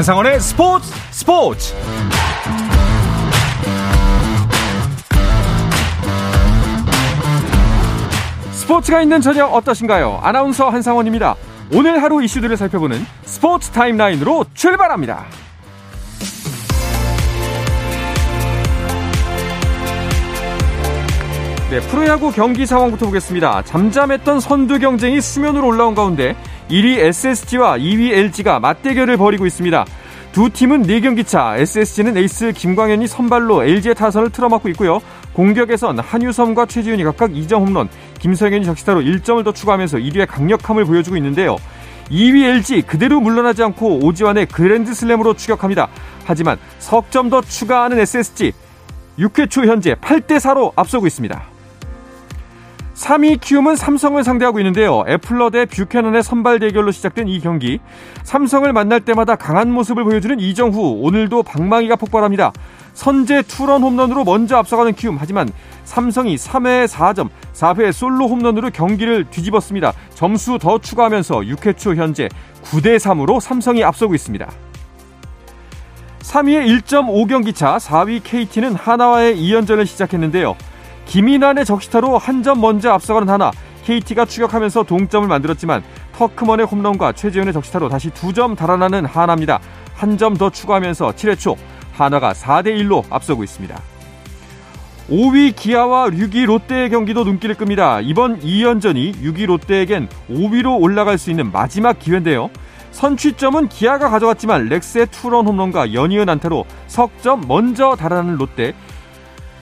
한상원의 스포츠 스포츠 스포츠가 있는 저녁 어떠신가요? 아나운서 한상원입니다. 오늘 하루 이슈들을 살펴보는 스포츠 타임라인으로 출발합니다. 네, 프로야구 경기 상황부터 보겠습니다. 잠잠했던 선두 경쟁이 수면으로 올라온 가운데 1위 SSG와 2위 LG가 맞대결을 벌이고 있습니다. 두 팀은 4경기 차, SSG는 에이스 김광현이 선발로 LG의 타선을 틀어막고 있고요. 공격에선 한유섬과 최지훈이 각각 2점 홈런, 김성현이 적시타로 1점을 더 추가하면서 1위의 강력함을 보여주고 있는데요. 2위 LG 그대로 물러나지 않고 오지환의 그랜드슬램으로 추격합니다. 하지만 석점 더 추가하는 SSG 6회 초 현재 8대 4로 앞서고 있습니다. 3위 키움은 삼성을 상대하고 있는데요. 애플러 대 뷰캐넌의 선발 대결로 시작된 이 경기. 삼성을 만날 때마다 강한 모습을 보여주는 이정후. 오늘도 방망이가 폭발합니다. 선제 투런 홈런으로 먼저 앞서가는 키움. 하지만 삼성이 3회 4점, 4회 솔로 홈런으로 경기를 뒤집었습니다. 점수 더 추가하면서 6회 초 현재 9대 3으로 삼성이 앞서고 있습니다. 3위의 1.5경기 차 4위 KT는 하나와의 2연전을 시작했는데요. 김인환의 적시타로 한 점 먼저 앞서가는 하나 KT가 추격하면서 동점을 만들었지만 터크먼의 홈런과 최재현의 적시타로 다시 두 점 달아나는 하나입니다. 한 점 더 추가하면서 7회 초 하나가 4대 1로 앞서고 있습니다. 5위 기아와 6위 롯데의 경기도 눈길을 끕니다. 이번 2연전이 6위 롯데에겐 5위로 올라갈 수 있는 마지막 기회인데요. 선취점은 기아가 가져갔지만 렉스의 투런 홈런과 연이은 안타로 석점 먼저 달아나는 롯데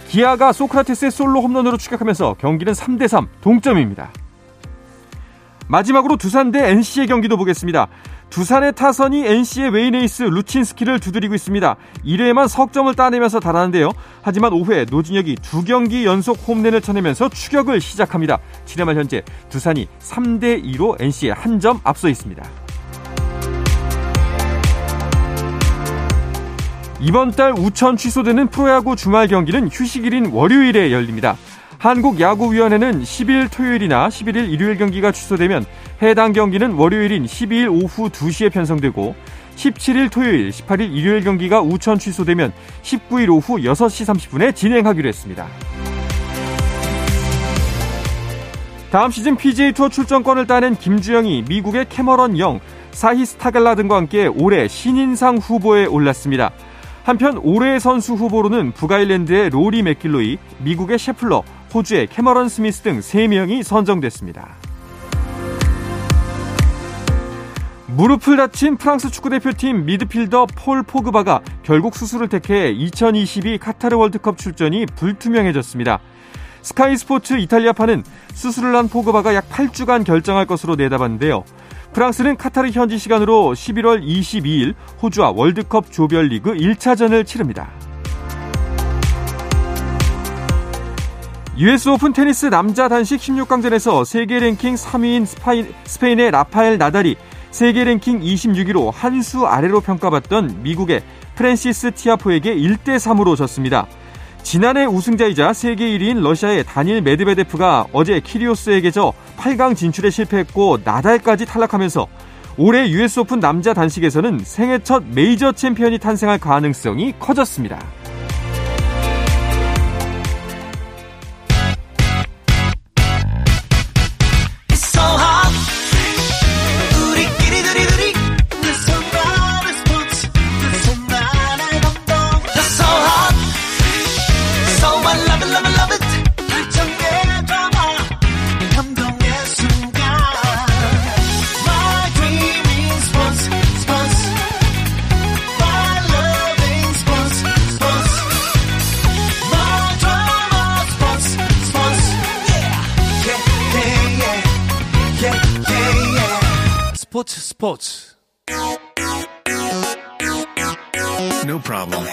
기아가 소크라테스의 솔로 홈런으로 추격하면서 경기는 3대3 동점입니다. 마지막으로 두산 대 NC의 경기도 보겠습니다. 두산의 타선이 NC의 에이스 루친스키를 두드리고 있습니다. 1회에만 석점을 따내면서 달아나는데요. 하지만 5회 노진혁이 두 경기 연속 홈런을 쳐내면서 추격을 시작합니다. 7회 말 현재 두산이 3대2로 NC에 한 점 앞서 있습니다. 이번 달 우천 취소되는 프로야구 주말 경기는 휴식일인 월요일에 열립니다. 한국야구위원회는 10일 토요일이나 11일 일요일 경기가 취소되면 해당 경기는 월요일인 12일 오후 2시에 편성되고 17일 토요일, 18일 일요일 경기가 우천 취소되면 19일 오후 6시 30분에 진행하기로 했습니다. 다음 시즌 PGA 투어 출전권을 따낸 김주영이 미국의 캐머런 영, 사히스 티갈라 등과 함께 올해 신인상 후보에 올랐습니다. 한편 올해의 선수 후보로는 북아일랜드의 로리 매킬로이, 미국의 셰플러, 호주의 캐머런 스미스 등 3명이 선정됐습니다. 무릎을 다친 프랑스 축구대표팀 미드필더 폴 포그바가 결국 수술을 택해 2022 카타르 월드컵 출전이 불투명해졌습니다. 스카이 스포츠 이탈리아판은 수술을 한 포그바가 약 8주간 결장할 것으로 내다봤는데요. 프랑스는 카타르 현지 시간으로 11월 22일 호주와 월드컵 조별리그 1차전을 치릅니다. US 오픈 테니스 남자 단식 16강전에서 세계 랭킹 3위인 스페인의 라파엘 나달이 세계 랭킹 26위로 한 수 아래로 평가받던 미국의 프랜시스 티아포에게 1대3으로 졌습니다. 지난해 우승자이자 세계 1위인 러시아의 다닐 메드베데프가 어제 키리오스에게 져 8강 진출에 실패했고 나달까지 탈락하면서 올해 US 오픈 남자 단식에서는 생애 첫 메이저 챔피언이 탄생할 가능성이 커졌습니다. 스포츠 No problem.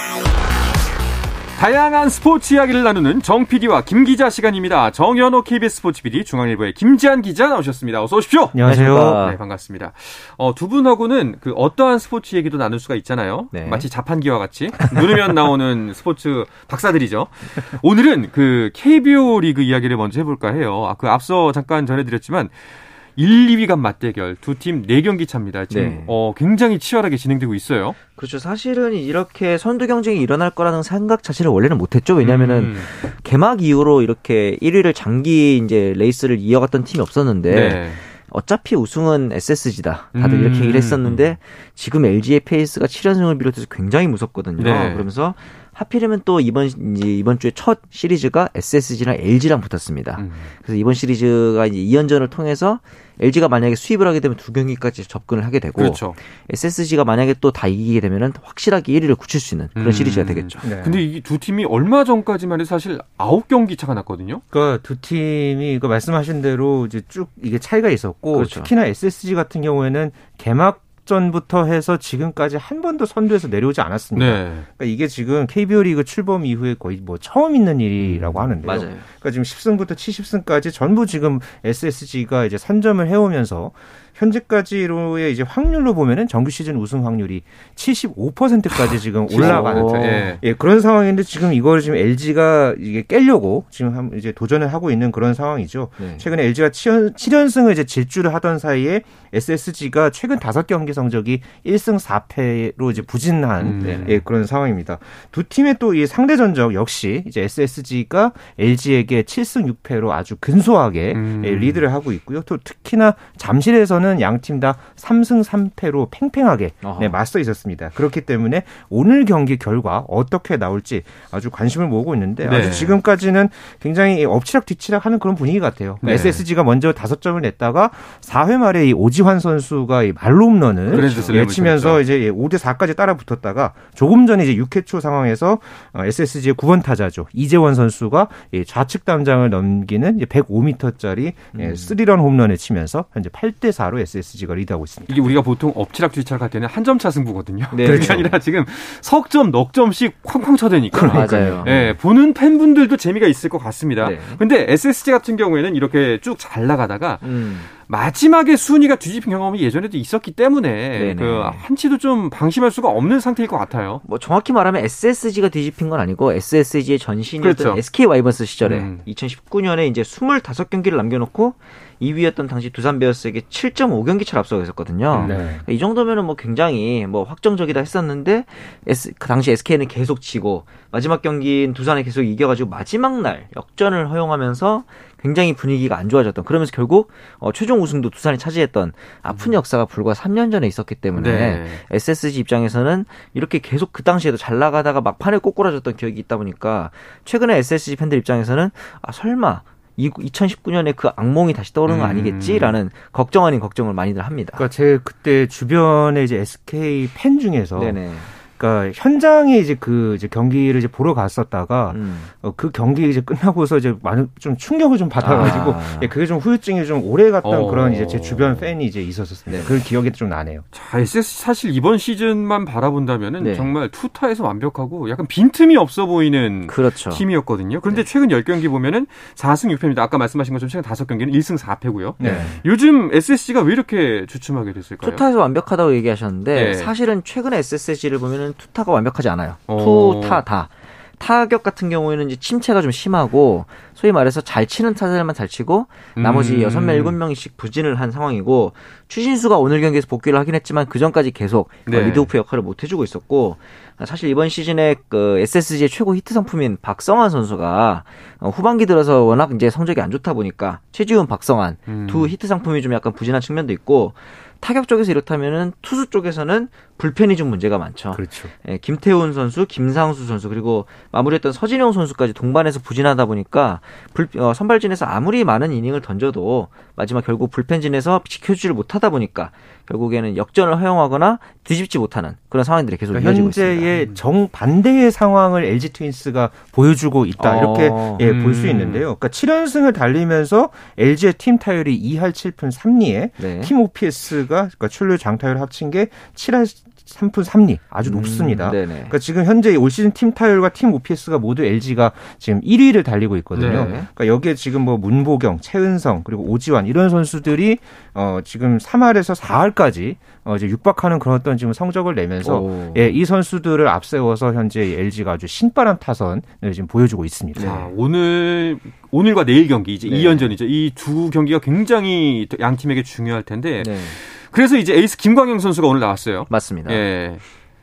다양한 스포츠 이야기를 나누는 정 PD와 김 기자 시간입니다. 정현호 KBS 스포츠 PD, 중앙일보의 김지한 기자 나오셨습니다. 어서 오십시오. 안녕하세요. 네, 반갑습니다. 어, 두 분하고는 그 어떠한 스포츠 얘기도 나눌 수가 있잖아요. 네. 마치 자판기와 같이 누르면 나오는 스포츠 박사들이죠. 오늘은 그 KBO 리그 이야기를 먼저 해볼까 해요. 아, 그 앞서 잠깐 전해드렸지만 1, 2위 간 맞대결 두 팀 4경기 차입니다. 지금 네. 어, 굉장히 치열하게 진행되고 있어요. 그렇죠. 사실은 이렇게 선두 경쟁이 일어날 거라는 생각 자체를 원래는 못했죠. 왜냐면은 음. 개막 이후로 이렇게 1위를 장기 이제 레이스를 이어갔던 팀이 없었는데 네. 어차피 우승은 SSG다. 다들 음. 이렇게 얘기를 했었는데 지금 LG의 페이스가 7연승을 비롯해서 굉장히 무섭거든요. 네. 그러면서 하필이면 또 이번 이제 이번 주에 첫 시리즈가 SSG랑 LG랑 붙었습니다. 음. 그래서 이번 시리즈가 이제 2연전을 통해서 LG가 만약에 수입을 하게 되면 두 경기까지 접근을 하게 되고 그렇죠. SSG가 만약에 또 다 이기게 되면은 확실하게 1위를 굳힐 수 있는 그런 음. 시리즈가 되겠죠. 네. 근데 이 두 팀이 얼마 전까지만 해도 사실 9경기 차가 났거든요. 그러니까 두 팀이 그 말씀하신 대로 이제 쭉 이게 차이가 있었고 그렇죠. 특히나 SSG 같은 경우에는 개막 전부터 해서 지금까지 한 번도 선두에서 내려오지 않았습니다. 네. 그러니까 이게 지금 KBO 리그 출범 이후에 거의 뭐 처음 있는 일이라고 음, 하는데요. 맞아요. 그러니까 지금 10승부터 70승까지 전부 지금 SSG가 이제 선점을 해오면서 현재까지로의 이제 확률로 보면은 정규 시즌 우승 확률이 75%까지 지금 올라가는 예. 예, 그런 상황인데 지금 이걸 지금 LG가 이게 깨려고 지금 이제 도전을 하고 있는 그런 상황이죠. 네. 최근에 LG가 7연, 7연 승을 이제 질주를 하던 사이에 SSG가 최근 5경기 성적이 1승 4패로 이제 부진한 음. 예, 그런 상황입니다. 두 팀의 또 이 상대 전적 역시 이제 SSG가 LG에게 7승 6패로 아주 근소하게 음. 예, 리드를 하고 있고요. 또 특히나 잠실에서는 전에는 양 팀 다 3승 3패로 팽팽하게 네, 맞서 있었습니다. 그렇기 때문에 오늘 경기 결과 어떻게 나올지 아주 관심을 모으고 있는데 네. 아주 지금까지는 굉장히 엎치락 뒤치락 하는 그런 분위기 같아요. 네. SSG가 먼저 5점을 냈다가 4회 말에 이 오지환 선수가 이 말로 홈런을 외치면서 이제 5대 4까지 따라 붙었다가 조금 전에 이제 6회 초 상황에서 SSG의 어, 9번 타자죠. 이재원 선수가 좌측 담장을 넘기는 105m짜리 음. 3런 홈런을 치면서 현재 8대 4로 바로 SSG가 리드하고 있습니다. 이게 우리가 보통 엎치락 뒤치락 할 때는 한 점 차 승부거든요. 네, 그게 그렇죠. 아니라 지금 석점, 넉점씩 쾅쾅 쳐대니까. 맞아요. 예, 보는 팬분들도 재미가 있을 것 같습니다. 네. 근데 SSG 같은 경우에는 이렇게 쭉 잘 나가다가 음. 마지막에 순위가 뒤집힌 경험이 예전에도 있었기 때문에 그 한치도 좀 방심할 수가 없는 상태일 것 같아요. 뭐 정확히 말하면 SSG가 뒤집힌 건 아니고 SSG의 전신이었던 그렇죠. SK 와이번스 시절에 음. 2019년에 이제 25경기를 남겨놓고 2위였던 당시 두산 베어스에게 7.5경기 차를 앞서고 있었거든요. 네. 그러니까 이 정도면은 뭐 굉장히 뭐 확정적이다 했었는데 S, 그 당시 SK는 계속 치고 마지막 경기인 두산에 계속 이겨가지고 마지막 날 역전을 허용하면서 굉장히 분위기가 안 좋아졌던 그러면서 결국 어, 최종 우승도 두산이 차지했던 아픈 음. 역사가 불과 3년 전에 있었기 때문에 네. SSG 입장에서는 이렇게 계속 그 당시에도 잘 나가다가 막판에 꼬꾸라졌던 기억이 있다 보니까 최근에 SSG 팬들 입장에서는 아 설마 이 2019년에 그 악몽이 다시 떠오르는 거 음. 아니겠지라는 걱정 아닌 걱정을 많이들 합니다. 그러니까 제 그때 주변에 이제 SK 팬 중에서 네네. 그러니까 현장에 이제 그 이제 경기를 이제 보러 갔었다가 음. 어, 그 경기 이제 끝나고서 이제 많은 좀 충격을 좀 받아가지고 아. 예, 그게 좀 후유증이 좀 오래 갔던 어. 그런 이제 제 주변 팬이 이제 있었었습니다. 네. 그 기억이 좀 나네요. 자, SS 사실 이번 시즌만 바라본다면은 네. 정말 투타에서 완벽하고 약간 빈틈이 없어 보이는 그렇죠. 팀이었거든요. 그런데 네. 최근 10경기 보면은 4승 6패입니다. 아까 말씀하신 것처럼 최근 5경기는 1승 4패고요. 네. 요즘 SSG가 왜 이렇게 주춤하게 됐을까요? 투타에서 완벽하다고 얘기하셨는데 네. 사실은 최근에 SSG를 보면은 투타가 완벽하지 않아요. 어. 투타 다. 타격 같은 경우에는 이제 침체가 좀 심하고 소위 말해서 잘 치는 타자들만 잘 치고 나머지 음. 여섯 명 일곱 명씩 부진을 한 상황이고 추신수가 오늘 경기에서 복귀를 하긴 했지만 그 전까지 계속 네. 리드오프 역할을 못 해주고 있었고 사실 이번 시즌에 그 SSG의 최고 히트 상품인 박성한 선수가 후반기 들어서 워낙 이제 성적이 안 좋다 보니까 최지훈, 박성환 음. 두 히트 상품이 좀 약간 부진한 측면도 있고 타격 쪽에서 이렇다면은 투수 쪽에서는 불펜이 좀 문제가 많죠. 그렇죠. 예, 김태훈 선수, 김상수 선수 그리고 마무리했던 서진영 선수까지 동반해서 부진하다 보니까 불, 어, 선발진에서 아무리 많은 이닝을 던져도 마지막 결국 불펜진에서 지켜주지를 못하다 보니까 결국에는 역전을 허용하거나 뒤집지 못하는 그런 상황들이 계속 그러니까 이어지고 현재의 있습니다. 현재의 정반대의 상황을 LG 트윈스가 보여주고 있다 이렇게 어, 예, 음. 볼수 있는데요. 그러니까 7연승을 달리면서 LG의 팀 타율이 2할 7푼 3리에 네. 팀 OPS가 그러니까 출루 장타율 합친 게 7할 3푼 3리 아주 음, 높습니다. 음, 그러니까 지금 현재 올 시즌 팀 타율과 팀 OPS가 모두 LG가 지금 1위를 달리고 있거든요. 네. 그러니까 여기에 지금 뭐 문보경, 최은성 그리고 오지환 이런 선수들이 어 지금 3할에서 4할까지 어 이제 육박하는 그런 어떤 지금 성적을 내면서 예, 이 선수들을 앞세워서 현재 LG가 아주 신바람 타선을 지금 보여주고 있습니다. 자, 오늘 오늘과 내일 경기 이제 네. 2연전이죠. 이 두 경기가 굉장히 양 팀에게 중요할 텐데 네. 그래서 이제 에이스 김광현 선수가 오늘 나왔어요. 맞습니다. 예.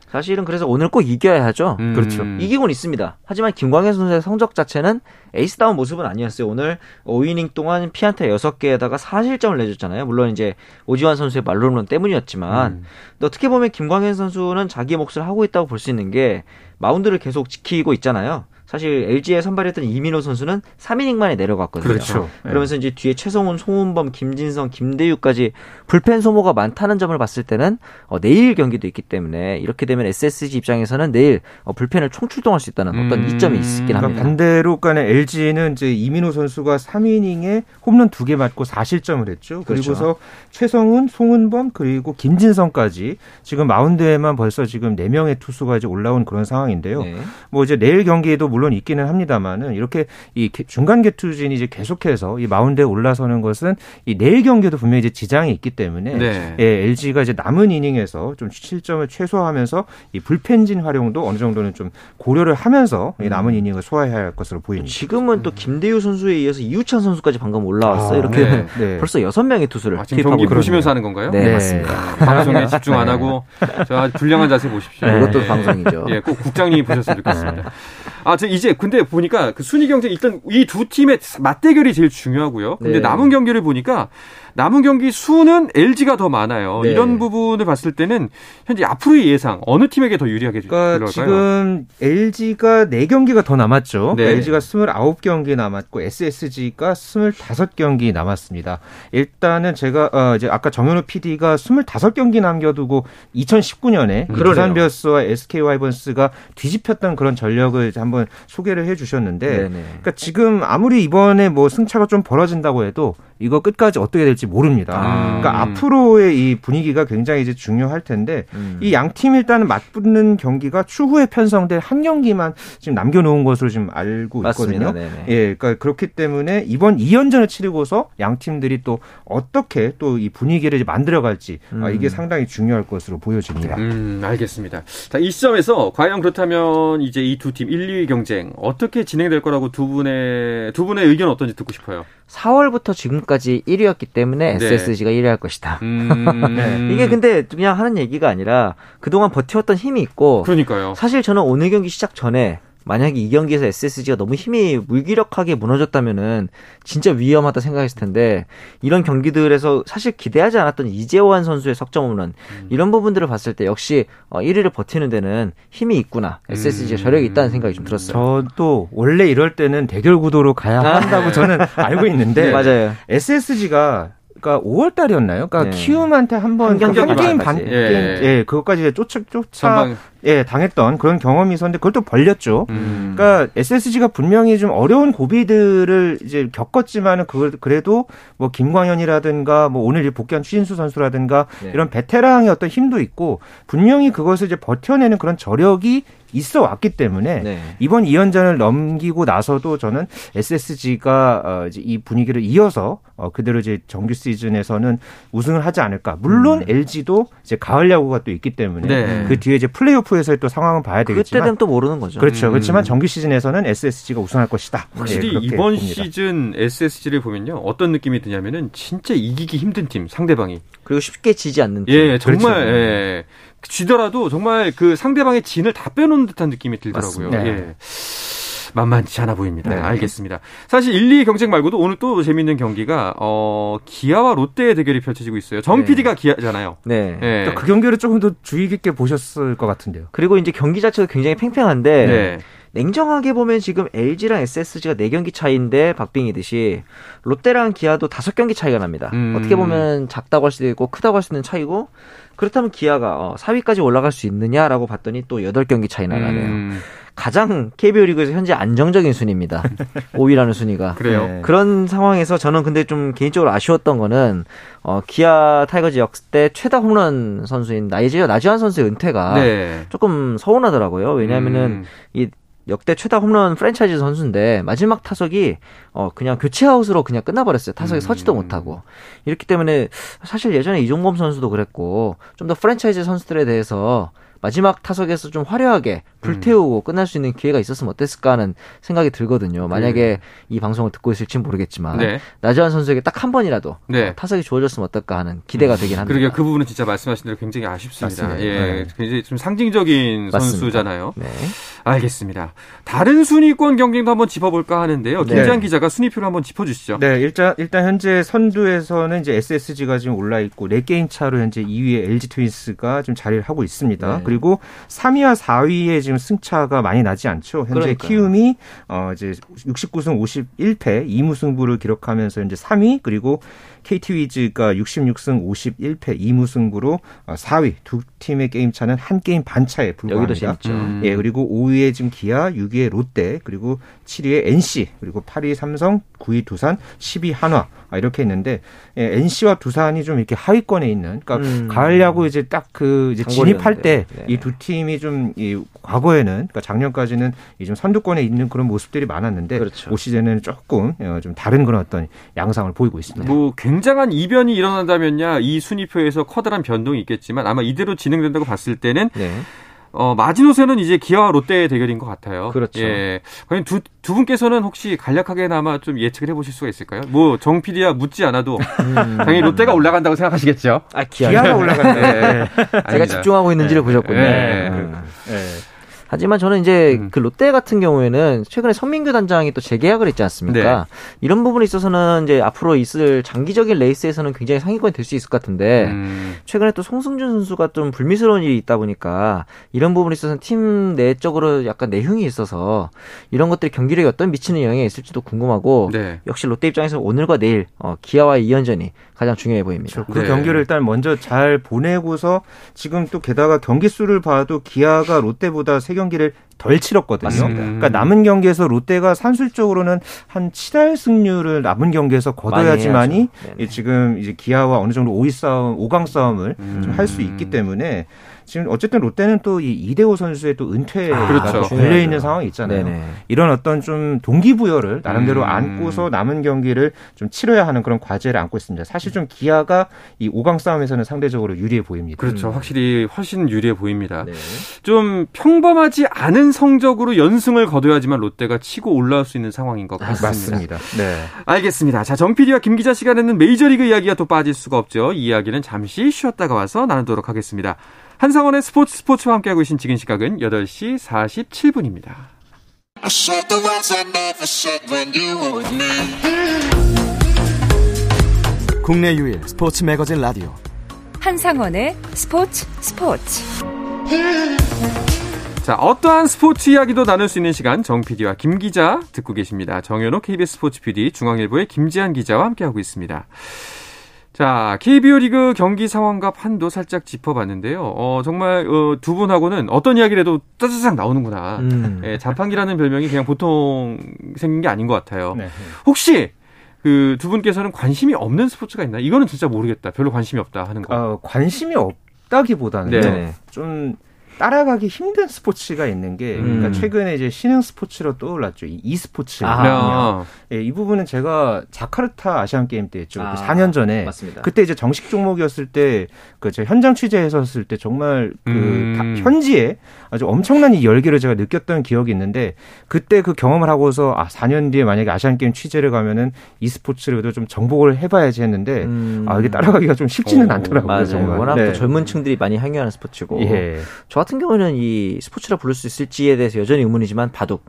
사실은 그래서 오늘 꼭 이겨야 하죠. 음. 그렇죠. 이기곤 있습니다. 하지만 김광현 선수의 성적 자체는 에이스다운 모습은 아니었어요. 오늘 5이닝 동안 피안타 6개에다가 4실점을 내줬잖아요. 물론 이제 오지환 선수의 말로는 때문이었지만 음. 어떻게 보면 김광현 선수는 자기 몫을 하고 있다고 볼 수 있는 게 마운드를 계속 지키고 있잖아요. 사실 LG에 선발했던 이민호 선수는 3이닝 만에 내려갔거든요. 그렇죠. 그러면서 이제 뒤에 최성훈, 송은범, 김진성, 김대유까지 불펜 소모가 많다는 점을 봤을 때는 어, 내일 경기도 있기 때문에 이렇게 되면 SSG 입장에서는 내일 어, 불펜을 총출동할 수 있다는 어떤 음... 이점이 있긴 그러니까 합니다. 반대로 간에 LG는 이제 이민호 선수가 3이닝에 홈런 2개 맞고 4실점을 했죠. 그렇죠. 그리고서 최성훈, 송은범 그리고 김진성까지 지금 마운드에만 벌써 지금 4명의 투수가 이제 올라온 그런 상황인데요. 네. 뭐 이제 내일 경기에도 물론 물론 있기는 합니다만은 이렇게 이 중간 개투진이 이제 계속해서 이 마운드에 올라서는 것은 이 내일 경기에도 분명히 이제 지장이 있기 때문에 네. 예, LG가 이제 남은 이닝에서 좀 실점을 최소화하면서 이 불펜진 활용도 어느 정도는 좀 고려를 하면서 이 남은 음. 이닝을 소화해야 할 것으로 보입니다. 지금은 또 김대유 선수에 이어서 이우찬 선수까지 방금 올라왔어요. 아, 이렇게 네. 네. 벌써 여섯 명의 투수를 아, 지금 경기 보시면서 하는 건가요? 네, 네. 맞습니다. 방송에 집중 안 하고 저 불량한 자세 보십시오. 이것도 네. 방송이죠. 예, 꼭 국장님이 보셨으면 좋겠습니다. 아, 저 이제 근데 보니까 그 순위 경쟁 일단 이 두 팀의 맞대결이 제일 중요하고요. 근데 네. 남은 경기를 보니까 남은 경기 수는 LG가 더 많아요. 네. 이런 부분을 봤을 때는 현재 앞으로의 예상 어느 팀에게 더 유리하게 그러니까 지금 LG가 4경기가 더 남았죠. 네. LG가 29경기 남았고 SSG가 25경기 남았습니다. 일단은 제가 어 이제 아까 정현우 PD가 25경기 남겨두고 2019년에 두산 베어스와 SK 와이번스가 뒤집혔던 그런 전력을 한번 소개를 해 주셨는데 그러니까 지금 아무리 이번에 뭐 승차가 좀 벌어진다고 해도 이거 끝까지 어떻게 될지 모릅니다. 아. 그러니까 앞으로의 이 분위기가 굉장히 이제 중요할 텐데 음. 이양 팀 일단은 맞붙는 경기가 추후에 편성될 한 경기만 지금 남겨놓은 것으로 지금 알고 맞습니다. 있거든요. 네네. 예, 그러니까 그렇기 때문에 이번 2연전을 치르고서 양 팀들이 또 어떻게 또 이 분위기를 만들어갈지 아, 음. 이게 상당히 중요할 것으로 보여집니다. 음, 알겠습니다. 자, 이 시점에서 과연 그렇다면 이제 이 두 팀 1, 2위 경쟁 어떻게 진행될 거라고 두 분의 두 분의 의견 어떤지 듣고 싶어요. 4월부터 지금까지 1위였기 때문에 네. SSG가 1위 할 것이다. 음... 네. 이게 근데 그냥 하는 얘기가 아니라 그동안 버텨왔던 힘이 있고 그러니까요. 사실 저는 오늘 경기 시작 전에 만약에 이 경기에서 SSG가 너무 힘이 무기력하게 무너졌다면은 진짜 위험하다 생각했을 텐데 이런 경기들에서 사실 기대하지 않았던 이재호한 선수의 석점 홈런 음. 이런 부분들을 봤을 때 역시 1위를 어, 버티는 데는 힘이 있구나 SSG의 음. 저력이 있다는 생각이 좀 들었어요. 저도 원래 이럴 때는 대결 구도로 가야 아. 한다고 저는 알고 있는데 네, 맞아요. SSG가 그러니까 5월 달이었나요? 그러니까 네. 키움한테 한번 한, 한 게임 반 예. 게임 예, 그것까지 쫓아 쫓아. 예, 당했던 그런 경험이 있었는데 그걸 또 벌렸죠. 음. 그러니까 SSG가 분명히 좀 어려운 고비들을 이제 겪었지만은 그걸 그래도 뭐 김광현이라든가 뭐 오늘 복귀한 추신수 선수라든가 네. 이런 베테랑의 어떤 힘도 있고 분명히 그것을 이제 버텨내는 그런 저력이 있어 왔기 때문에 네. 이번 2연전을 넘기고 나서도 저는 SSG가 어 이제 이 분위기를 이어서 어 그대로 이제 정규 시즌에서는 우승을 하지 않을까. 물론 음. LG도 이제 가을 야구가 또 있기 때문에 네. 그 뒤에 이제 플레이오프에서의 또 상황은 봐야 되겠지만 그때 되또 모르는 거죠. 그렇죠. 음. 그렇지만 정규 시즌에서는 SSG가 우승할 것이다. 확실히 네, 이번 봅니다. 시즌 SSG를 보면요. 어떤 느낌이 드냐면은 진짜 이기기 힘든 팀 상대방이 그리고 쉽게 지지 않는 팀. 예, 정말 그렇죠. 예. 쥐더라도 정말 그 상대방의 진을 다 빼놓는 듯한 느낌이 들더라고요. 네. 예. 만만치 않아 보입니다. 네. 알겠습니다. 사실 1, 2 경쟁 말고도 오늘 또 재밌는 경기가 어 기아와 롯데의 대결이 펼쳐지고 있어요. 정 네. PD가 기아잖아요. 네. 네. 그 경기를 조금 더 주의 깊게 보셨을 것 같은데요. 그리고 이제 경기 자체도 굉장히 팽팽한데 네. 냉정하게 보면 지금 LG랑 SSG가 4경기 차이인데 박빙이듯이 롯데랑 기아도 5경기 차이가 납니다. 음. 어떻게 보면 작다고 할 수도 있고 크다고 할 수 있는 차이고 그렇다면 기아가 어, 4위까지 올라갈 수 있느냐라고 봤더니 또 8경기 차이 나가네요. 음. 가장 KBO 리그에서 현재 안정적인 순위입니다. 5위라는 순위가. 그래요. 네. 그런 상황에서 저는 근데 좀 개인적으로 아쉬웠던 거는 어, 기아 타이거즈 역대 최다 홈런 선수인 나이지어 나지완 선수의 은퇴가 네. 조금 서운하더라고요. 왜냐하면은 음. 이 역대 최다 홈런 프랜차이즈 선수인데 마지막 타석이 어 그냥 교체 아웃으로 그냥 끝나버렸어요. 타석에 음. 서지도 못하고 이렇기 때문에 사실 예전에 이종범 선수도 그랬고 좀 더 프랜차이즈 선수들에 대해서 마지막 타석에서 좀 화려하게 불태우고 음. 끝날 수 있는 기회가 있었으면 어땠을까 하는 생각이 들거든요. 만약에 네. 이 방송을 듣고 있을지 모르겠지만 네. 나지환 선수에게 딱 한 번이라도 네. 어, 타석이 좋아졌으면 어떨까 하는 기대가 음. 되긴 합니다. 그러게 그 부분은 진짜 말씀하신 대로 굉장히 아쉽습니다. 맞습니다. 예, 네. 굉장히 좀 상징적인 맞습니다. 선수잖아요. 네. 알겠습니다. 다른 순위권 경쟁도 한번 짚어볼까 하는데요. 네. 김지한 기자가 순위표를 한번 짚어주시죠. 네, 일단 일단 현재 선두에서는 이제 SSG가 지금 올라 있고 4게임 차로 현재 2위의 LG 트윈스가 좀 자리를 하고 있습니다. 네. 그리고 3위와 4위에 지금 승차가 많이 나지 않죠. 현재 그러니까요. 키움이 어 이제 69승 51패 2무승부를 기록하면서 이제 3위 그리고 KT 위즈가 66승 51패 2무승부로 4위 어, 두 팀의 게임 차는 한 게임 반 차에 불과합니다. 여기도 재밌죠. 음. 예, 그리고 5위에 지금 기아, 6위에 롯데, 그리고 7위에 NC, 그리고 8위 삼성, 9위 두산, 10위 한화 아, 이렇게 있는데 예, NC와 두산이 좀 이렇게 하위권에 있는 그러니까 음. 가을 야구 이제 딱 그 이제 진입할 때 이두 네. 팀이 좀 이 과거에는 그러니까 작년까지는 이 좀 선두권에 있는 그런 모습들이 많았는데 그렇죠. 올 시즌에는 조금 어, 좀 다른 그런 어떤 양상을 보이고 있습니다. 뭐 굉장한 이변이 일어난다면야 이 순위표에서 커다란 변동이 있겠지만 아마 이대로 진행된다고 봤을 때는 네. 어, 마지노선은 이제 기아와 롯데의 대결인 것 같아요. 그렇죠. 예. 과연 두, 두 분께서는 혹시 간략하게나마 좀 예측을 해보실 수가 있을까요? 뭐, 정 PD야 묻지 않아도 음. 당연히 롯데가 올라간다고 생각하시겠죠? 아, 기아. 기아가 올라간다. 네. 제가 집중하고 있는지를 네. 보셨군요. 네. 네. 하지만 저는 이제 음. 그 롯데 같은 경우에는 최근에 선민규 단장이 또 재계약을 했지 않습니까? 네. 이런 부분에 있어서는 이제 앞으로 있을 장기적인 레이스에서는 굉장히 상위권이 될 수 있을 것 같은데 음. 최근에 또 송승준 선수가 좀 불미스러운 일이 있다 보니까 이런 부분에 있어서는 팀 내적으로 약간 내흉이 있어서 이런 것들이 경기력에 어떤 미치는 영향이 있을지도 궁금하고 네. 역시 롯데 입장에서 오늘과 내일 어, 기아와의 2연전이 가장 중요해 보입니다. 그렇죠. 그 네. 경기를 일단 먼저 잘 보내고서 지금 또 게다가 경기 수를 봐도 기아가 롯데보다 세 경기를 덜 치렀거든요. 맞습니다. 그러니까 남은 경기에서 롯데가 산술적으로는 한 7할 승률을 남은 경기에서 거둬야지만이 지금 이제 기아와 어느 정도 5위 싸움, 5강 싸움을 음. 좀할 수 있기 때문에 지금 어쨌든 롯데는 또 이 이대호 선수의 또 은퇴가 아, 그렇죠. 걸려 있는 상황이 있잖아요. 네네. 이런 어떤 좀 동기부여를 나름대로 음. 안고서 남은 경기를 좀 치러야 하는 그런 과제를 안고 있습니다. 사실 좀 기아가 이 5강 싸움에서는 상대적으로 유리해 보입니다. 그렇죠. 음. 확실히 훨씬 유리해 보입니다. 네. 좀 평범하지 않은 성적으로 연승을 거둬야지만 롯데가 치고 올라올 수 있는 상황인 것 같습니다. 맞습니다. 네. 알겠습니다. 자, 정 PD와 김 기자 시간에는 메이저리그 이야기가 또 빠질 수가 없죠. 이 이야기는 잠시 쉬었다가 와서 나누도록 하겠습니다. 한상원의 스포츠 스포츠와 함께하고 계신 지금 시각은 8시 47분입니다. 국내 유일 스포츠 매거진 라디오 한상원의 스포츠 스포츠 자, 어떠한 스포츠 이야기도 나눌 수 있는 시간 정 PD와 김 기자 듣고 계십니다. 정현호 KBS 스포츠 PD, 중앙일보의 김지한 기자와 함께하고 있습니다. 자, KBO 리그 경기 상황과 판도 살짝 짚어봤는데요. 어, 정말 어, 두 분하고는 어떤 이야기를 해도 따자작 나오는구나. 음. 예, 자판기라는 별명이 그냥 보통 생긴 게 아닌 것 같아요. 네. 혹시 그 두 분께서는 관심이 없는 스포츠가 있나? 이거는 진짜 모르겠다. 별로 관심이 없다 하는 거. 어, 관심이 없다기보다는 네. 좀 따라가기 힘든 스포츠가 있는 게 음. 그러니까 최근에 이제 신흥 스포츠로 떠올랐죠. 이 e스포츠. 아. 예, 이 부분은 제가 자카르타 아시안 게임 때 했죠. 아. 4년 전에 맞습니다. 그때 이제 정식 종목이었을 때그 현장 취재했었을 때 정말 그 음. 현지에 아주 엄청난 이 열기를 제가 느꼈던 기억이 있는데 그때 그 경험을 하고서 아 4년 뒤에 만약에 아시안 게임 취재를 가면은 e스포츠를 좀 정복을 해봐야지 했는데 음. 아 이게 따라가기가 좀 쉽지는 오, 않더라고요. 맞아요. 정말. 워낙 네. 또 젊은 층들이 많이 향유하는 스포츠고. 예. 저 같은 경우는 이 스포츠라 부를 수 있을지에 대해서 여전히 의문이지만 바둑.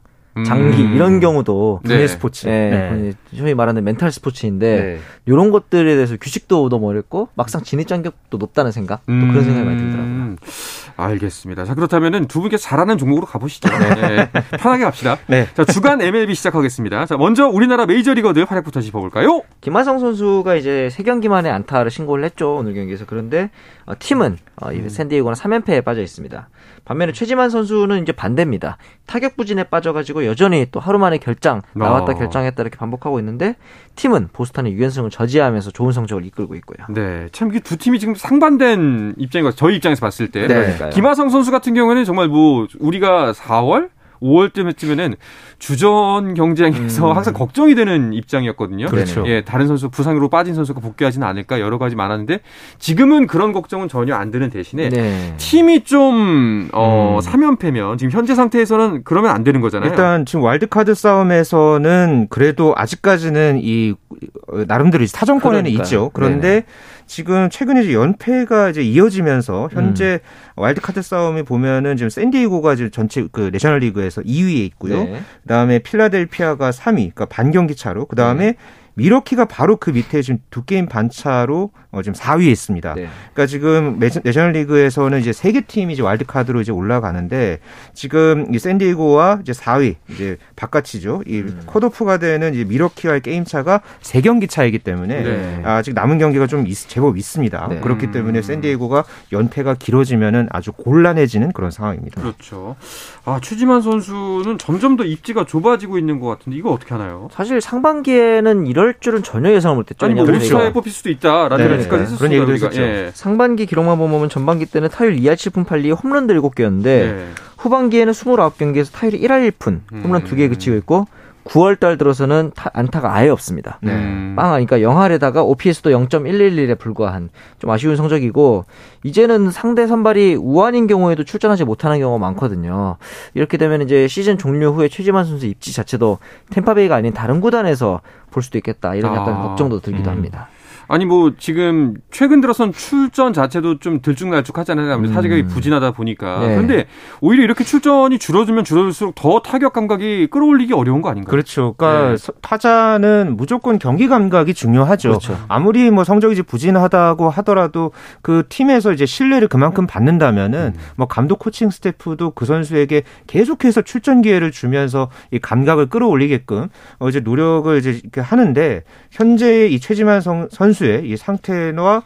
장기 음. 이런 경우도 분해 네. 스포츠, 네. 네. 소위 말하는 멘탈 스포츠인데 네. 이런 것들에 대해서 규칙도 너무 어렵고 막상 진입 장벽도 높다는 생각, 음. 또 그런 생각이 많이 들더라고요. 알겠습니다. 자, 그렇다면은 두 분께 잘하는 종목으로 가보시죠. 네. 편하게 갑시다. 네. 자, 주간 MLB 시작하겠습니다. 자, 먼저 우리나라 메이저리거들 활약부터 짚어볼까요? 김하성 선수가 이제 세 경기 만에 안타를 신고를 했죠. 오늘 경기에서. 그런데 어, 팀은 어, 음. 샌디에고는 3연패에 빠져 있습니다. 반면에 최지만 선수는 이제 반대입니다. 타격 부진에 빠져가지고 여전히 또 하루 만에 결장 나왔다 어. 결장했다 이렇게 반복하고 있는데 팀은 보스턴의 6연승을 저지하면서 좋은 성적을 이끌고 있고요. 네, 참두 팀이 지금 상반된 입장인 것 저희 입장에서 봤을 때 네. 김하성 선수 같은 경우에는 정말 뭐 우리가 4월 5월쯤에는 주전 경쟁에서 음. 항상 걱정이 되는 입장이었거든요. 그렇죠. 예, 다른 선수 부상으로 빠진 선수가 복귀하지는 않을까 여러 가지 많았는데 지금은 그런 걱정은 전혀 안 드는 대신에 네. 팀이 좀 어, 음. 3연패면 지금 현재 상태에서는 그러면 안 되는 거잖아요. 일단 지금 와일드카드 싸움에서는 그래도 아직까지는 이 어, 나름대로 사정권에는 그러니까요. 있죠. 그런데 네네. 지금 최근에 이제 연패가 이제 이어지면서 현재 음. 와일드카드 싸움이 보면은 지금 샌디에고가 지금 전체 그 내셔널리그에서 2위에 있고요. 네. 그다음에 필라델피아가 3위, 그러니까 반 경기 차로. 그다음에 네. 밀워키가 바로 그 밑에 지금 두 게임 반차로 어, 지금 4위에 있습니다. 네. 그러니까 지금 내셔널리그에서는 이제 세 개 팀이 이제 와일드카드로 이제 올라가는데 지금 이 샌디에고와 이제 4위 이제 바깥이죠. 이 음. 컷오프가 되는 이제 밀워키와의 게임 차가 세 경기 차이기 때문에 네. 아직 남은 경기가 좀 있, 제법 있습니다. 네. 그렇기 때문에 음. 샌디에고가 연패가 길어지면은 아주 곤란해지는 그런 상황입니다. 그렇죠. 아 최지만 선수는 점점 더 입지가 좁아지고 있는 것 같은데 이거 어떻게 하나요? 사실 상반기에는 이럴 줄은 전혀 예상을 못했죠. 아니 뭐 우차에 뽑힐 수도 있다라는 네. 얘기까지 했었습니다. 그런 얘기도 했었죠. 예. 상반기 기록만 보면 전반기 때는 타율 2할 7푼 8리 홈런 7개였는데 네. 후반기에는 29경기에서 타율이 1할 1푼 홈런 음. 2개 그치고 있고 9월 달 들어서는 타, 안타가 아예 없습니다. 네. 빵 하니까 영할에다가 OPS도 0.111에 불과한 좀 아쉬운 성적이고 이제는 상대 선발이 우한인 경우에도 출전하지 못하는 경우가 많거든요. 이렇게 되면 이제 시즌 종료 후에 최지만 선수 입지 자체도 템파베이가 아닌 다른 구단에서 볼 수도 있겠다 이런 약간 아. 걱정도 들기도 음. 합니다. 아니 뭐 지금 최근 들어선 출전 자체도 좀 들쭉날쭉하잖아요. 아무래도 음. 타격이 부진하다 보니까. 네. 그런데 오히려 이렇게 출전이 줄어들면 줄어들수록 더 타격 감각이 끌어올리기 어려운 거 아닌가요? 그렇죠. 그러니까 네. 타자는 무조건 경기 감각이 중요하죠. 그렇죠. 아무리 뭐 성적이 부진하다고 하더라도 그 팀에서 이제 신뢰를 그만큼 받는다면은 음. 뭐 감독 코칭 스태프도 그 선수에게 계속해서 출전 기회를 주면서 이 감각을 끌어올리게끔 어 이제 노력을 이제 하는데 현재 이 최지만 선 선수의 이 상태와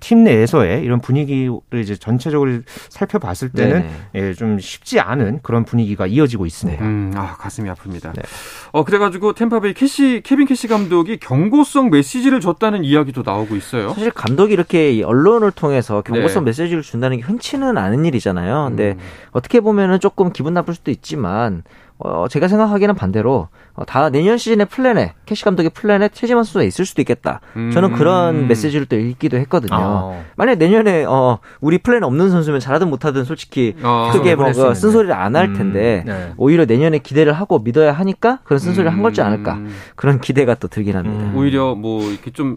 팀 내에서의 이런 분위기를 이제 전체적으로 살펴봤을 때는 예, 좀 쉽지 않은 그런 분위기가 이어지고 있습니다. 음, 아 가슴이 아픕니다. 네. 어 그래가지고 탬파베이 캐시 케빈 캐시 감독이 경고성 메시지를 줬다는 이야기도 나오고 있어요. 사실 감독이 이렇게 언론을 통해서 경고성 네. 메시지를 준다는 게 흔치는 않은 일이잖아요. 근데 음. 어떻게 보면은 조금 기분 나쁠 수도 있지만 어, 제가 생각하기에는 반대로 어, 다 내년 시즌의 플랜에 캐시 감독의 플랜에 최지만 선수가 있을 수도 있겠다. 저는 음. 그런 메시지를 또 읽기도 했거든요. 어. 만약 내년에 어, 우리 플랜 없는 선수면 잘하든 못하든 솔직히 어, 크게 뭐 쓴소리를 안 할 텐데 음. 네. 오히려 내년에 기대를 하고 믿어야 하니까 그런 쓴소리를 음. 한 거지 않을까 그런 기대가 또 들긴 합니다. 음. 오히려 뭐 이렇게 좀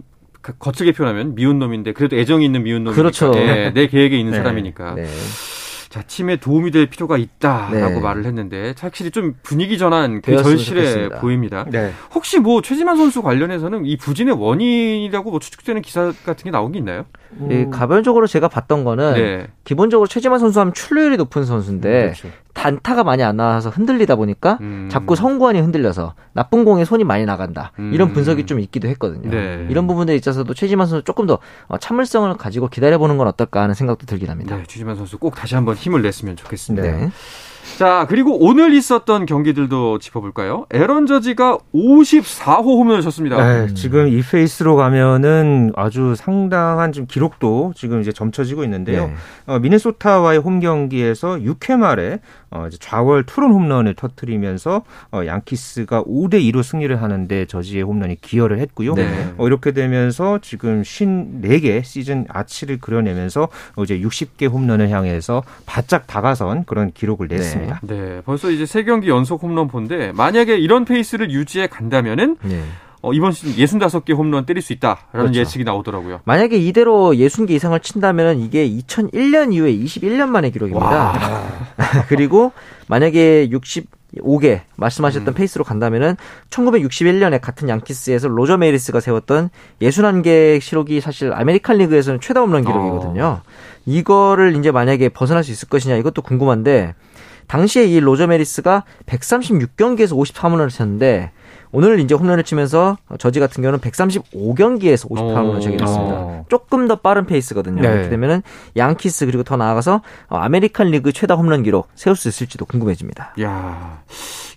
거칠게 표현하면 미운 놈인데 그래도 애정이 있는 미운 놈이니까 그렇죠. 예, 내 계획에 있는 네. 사람이니까. 네. 자, 팀에 도움이 될 필요가 있다라고 네. 말을 했는데 확실히 좀 분위기 전환 그 절실해 좋겠습니다. 보입니다. 네. 혹시 뭐 최지만 선수 관련해서는 이 부진의 원인이라고 뭐 추측되는 기사 같은 게 나온 게 있나요? 음. 예, 가변적으로 제가 봤던 거는 네. 기본적으로 최지만 선수 하면 출루율이 높은 선수인데 음, 그렇죠. 단타가 많이 안 나와서 흔들리다 보니까 음. 자꾸 성구안이 흔들려서 나쁜 공에 손이 많이 나간다. 이런 음. 분석이 좀 있기도 했거든요. 네. 이런 부분에 있어서도 최지만 선수 조금 더 어, 참을성을 가지고 기다려보는 건 어떨까 하는 생각도 들긴 합니다. 네, 최지만 선수 꼭 다시 한번 힘을 냈으면 좋겠습니다. 네. 자, 그리고 오늘 있었던 경기들도 짚어볼까요? 에런 저지가 54호 홈런을 쳤습니다. 네, 지금 이 페이스로 가면은 아주 상당한 좀 기록도 지금 이제 점쳐지고 있는데요. 네. 어, 미네소타와의 홈 경기에서 6회 말에 어, 좌월 투런 홈런을 터트리면서 어, 양키스가 5대 2로 승리를 하는데 저지의 홈런이 기여를 했고요. 네. 어, 이렇게 되면서 지금 54개 시즌 아치를 그려내면서 어, 이제 60개 홈런을 향해서 바짝 다가선 그런 기록을 냈습니다. 네, 네. 벌써 이제 세 경기 연속 홈런 본데 만약에 이런 페이스를 유지해 간다면은 네. 어, 이번 시즌 65개 홈런 때릴 수 있다라는 그렇죠. 예측이 나오더라고요. 만약에 이대로 60개 이상을 친다면 이게 2001년 이후에 21년 만의 기록입니다. 그리고 만약에 65개 말씀하셨던 음. 페이스로 간다면은 1961년에 같은 양키스에서 로저 매리스가 세웠던 61개 기록이 사실 아메리칸 리그에서는 최다 홈런 기록이거든요. 어. 이거를 이제 만약에 벗어날 수 있을 것이냐 이것도 궁금한데 당시에 이 로저 매리스가 136경기에서 53홈런을 쳤는데 오늘 이제 홈런을 치면서 저지 같은 경우는 135경기에서 58홈런을 치게 됐습니다. 조금 더 빠른 페이스거든요. 네. 그렇게 되면은 양키스 그리고 더 나아가서 아메리칸 리그 최다 홈런 기록 세울 수 있을지도 궁금해집니다. 야.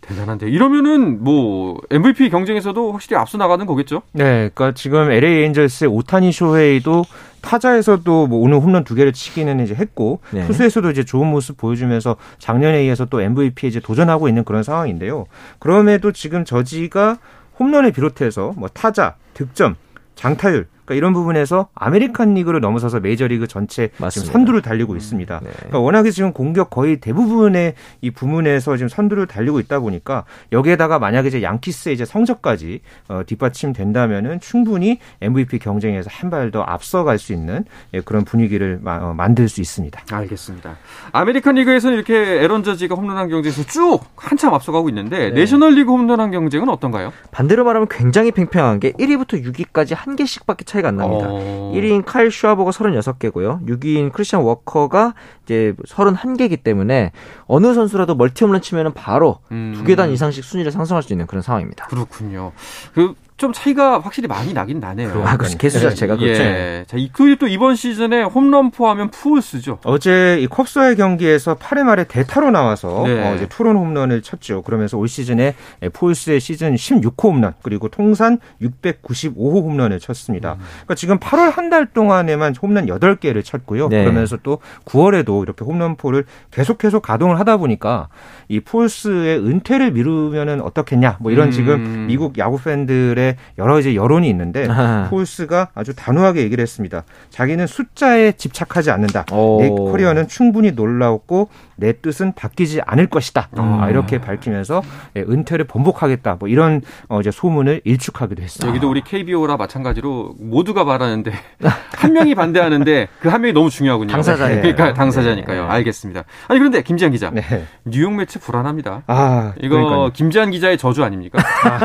대단한데 이러면은 뭐 MVP 경쟁에서도 확실히 앞서 나가는 거겠죠? 네, 그러니까 지금 LA 엔젤스의 오타니 쇼헤이도 타자에서도 뭐 오늘 홈런 두 개를 치기는 이제 했고 네. 투수에서도 이제 좋은 모습 보여주면서 작년에 이어서 또 MVP에 이제 도전하고 있는 그런 상황인데요. 그럼에도 지금 저지가 홈런을 비롯해서 뭐 타점, 득점, 장타율 그러니까 이런 부분에서 아메리칸 리그를 넘어서서 메이저리그 전체 지금 선두를 달리고 있습니다. 네. 그러니까 워낙에 지금 공격 거의 대부분의 이 부문에서 지금 선두를 달리고 있다 보니까 여기에다가 만약에 이제 양키스의 이제 성적까지 어, 뒷받침된다면은 충분히 MVP 경쟁에서 한 발 더 앞서갈 수 있는 예, 그런 분위기를 마, 어, 만들 수 있습니다. 알겠습니다. 아메리칸 리그에서는 이렇게 에런 저지가 홈런왕 경쟁에서 쭉 한참 앞서가고 있는데 네. 내셔널 리그 홈런왕 경쟁은 어떤가요? 반대로 말하면 굉장히 팽팽한 게 1위부터 6위까지 한 개씩밖에 차이 차이가 안 납니다. 어... 1위인 카일 슈아버가 36개고요. 6위인 크리스찬 워커가 이제 31개이기 때문에 어느 선수라도 멀티 홈런 치면은 바로 음... 두 계단 이상씩 순위를 상승할 수 있는 그런 상황입니다. 그렇군요. 그 좀 차이가 확실히 많이 나긴 나네요. 아, 그 개수 자체가 네. 그렇죠. 예. 자, 그또 이번 시즌에 홈런 포하면 푸울스죠. 어제 이 컵스와의 경기에서 8회 말에 대타로 나와서 네. 어, 이제 투런 홈런을 쳤죠. 그러면서 올 시즌에 푸울스의 시즌 16호 홈런 그리고 통산 695호 홈런을 쳤습니다. 음. 그러니까 지금 8월 한 달 동안에만 홈런 8개를 쳤고요. 네. 그러면서 또 9월에도 이렇게 홈런포를 계속해서 가동을 하다 보니까 이 푸울스의 은퇴를 미루면은 어떻겠냐. 뭐 이런 음. 지금 미국 야구 팬들의 여러 이제 여론이 있는데 폴스가 아주 단호하게 얘기를 했습니다. 자기는 숫자에 집착하지 않는다. 오. 내 커리어는 충분히 놀라웠고 내 뜻은 바뀌지 않을 것이다. 음. 이렇게 밝히면서 예, 은퇴를 번복하겠다. 뭐 이런 어, 이제 소문을 일축하기도 했어요. 여기도 우리 KBO라 마찬가지로 모두가 바라는데 한 명이 반대하는데 그 한 명이 너무 중요하군요. 당사자 그러니까 당사자니까요. 네. 알겠습니다. 아니 그런데 김지한 기자, 네. 뉴욕 매치 불안합니다. 아, 이거 그러니까요. 김지한 기자의 저주 아닙니까?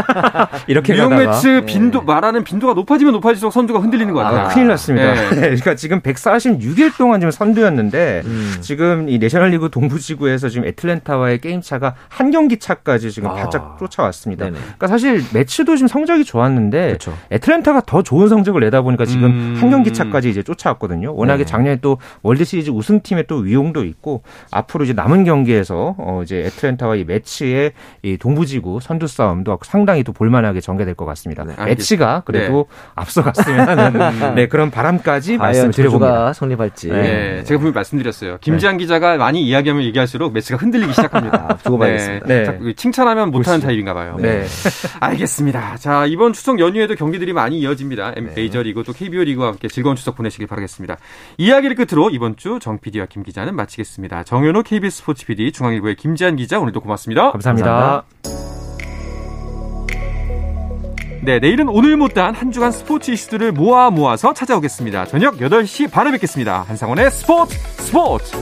이렇게 뉴욕 메츠 네. 빈도 말하는 빈도가 높아지면 높아질수록 선두가 흔들리는 거 같아요. 아, 큰일 났습니다. 네. 그러니까 지금 146일 동안 지금 선두였는데 음. 지금 이 내셔널리그 동 동부지구에서 지금 애틀랜타와의 게임 차가 한 경기 차까지 지금 아. 바짝 쫓아왔습니다. 네네. 그러니까 사실 메츠도 지금 성적이 좋았는데 그렇죠. 애틀랜타가 더 좋은 성적을 내다 보니까 지금 음. 한 경기 차까지 이제 쫓아왔거든요. 워낙에 네. 작년에 또 월드 시리즈 우승팀의 또 위용도 있고 앞으로 이제 남은 경기에서 어 이제 애틀랜타와 이 매치의 이 동부지구 선두 싸움도 상당히 또 볼만하게 전개될 것 같습니다. 네, 매치가 그래도 네. 앞서갔으면 하는 음. 네, 그런 바람까지 말씀드려봅니다. 성립할지. 네. 네. 제가 분명히 말씀드렸어요. 김지한 기자가 많이 이야기 얘기하면 얘기할수록 매치가 흔들리기 시작합니다. 아, 두고 봐야겠습니다. 네. 네. 칭찬하면 못하는 타입인가 봐요. 네. 알겠습니다. 자, 이번 추석 연휴에도 경기들이 많이 이어집니다. 네. 메이저리그 또 KBO 리그와 함께 즐거운 추석 보내시길 바라겠습니다. 이야기를 끝으로 이번 주 정 PD와 김 기자는 마치겠습니다. 정현호 KBS 스포츠 PD, 중앙일보의 김지한 기자 오늘도 고맙습니다. 감사합니다. 감사합니다. 네, 내일은 오늘 못다한 한 주간 스포츠 이슈들을 모아 모아서 찾아오겠습니다. 저녁 8시 반에 뵙겠습니다. 한상원의 스포츠 스포츠!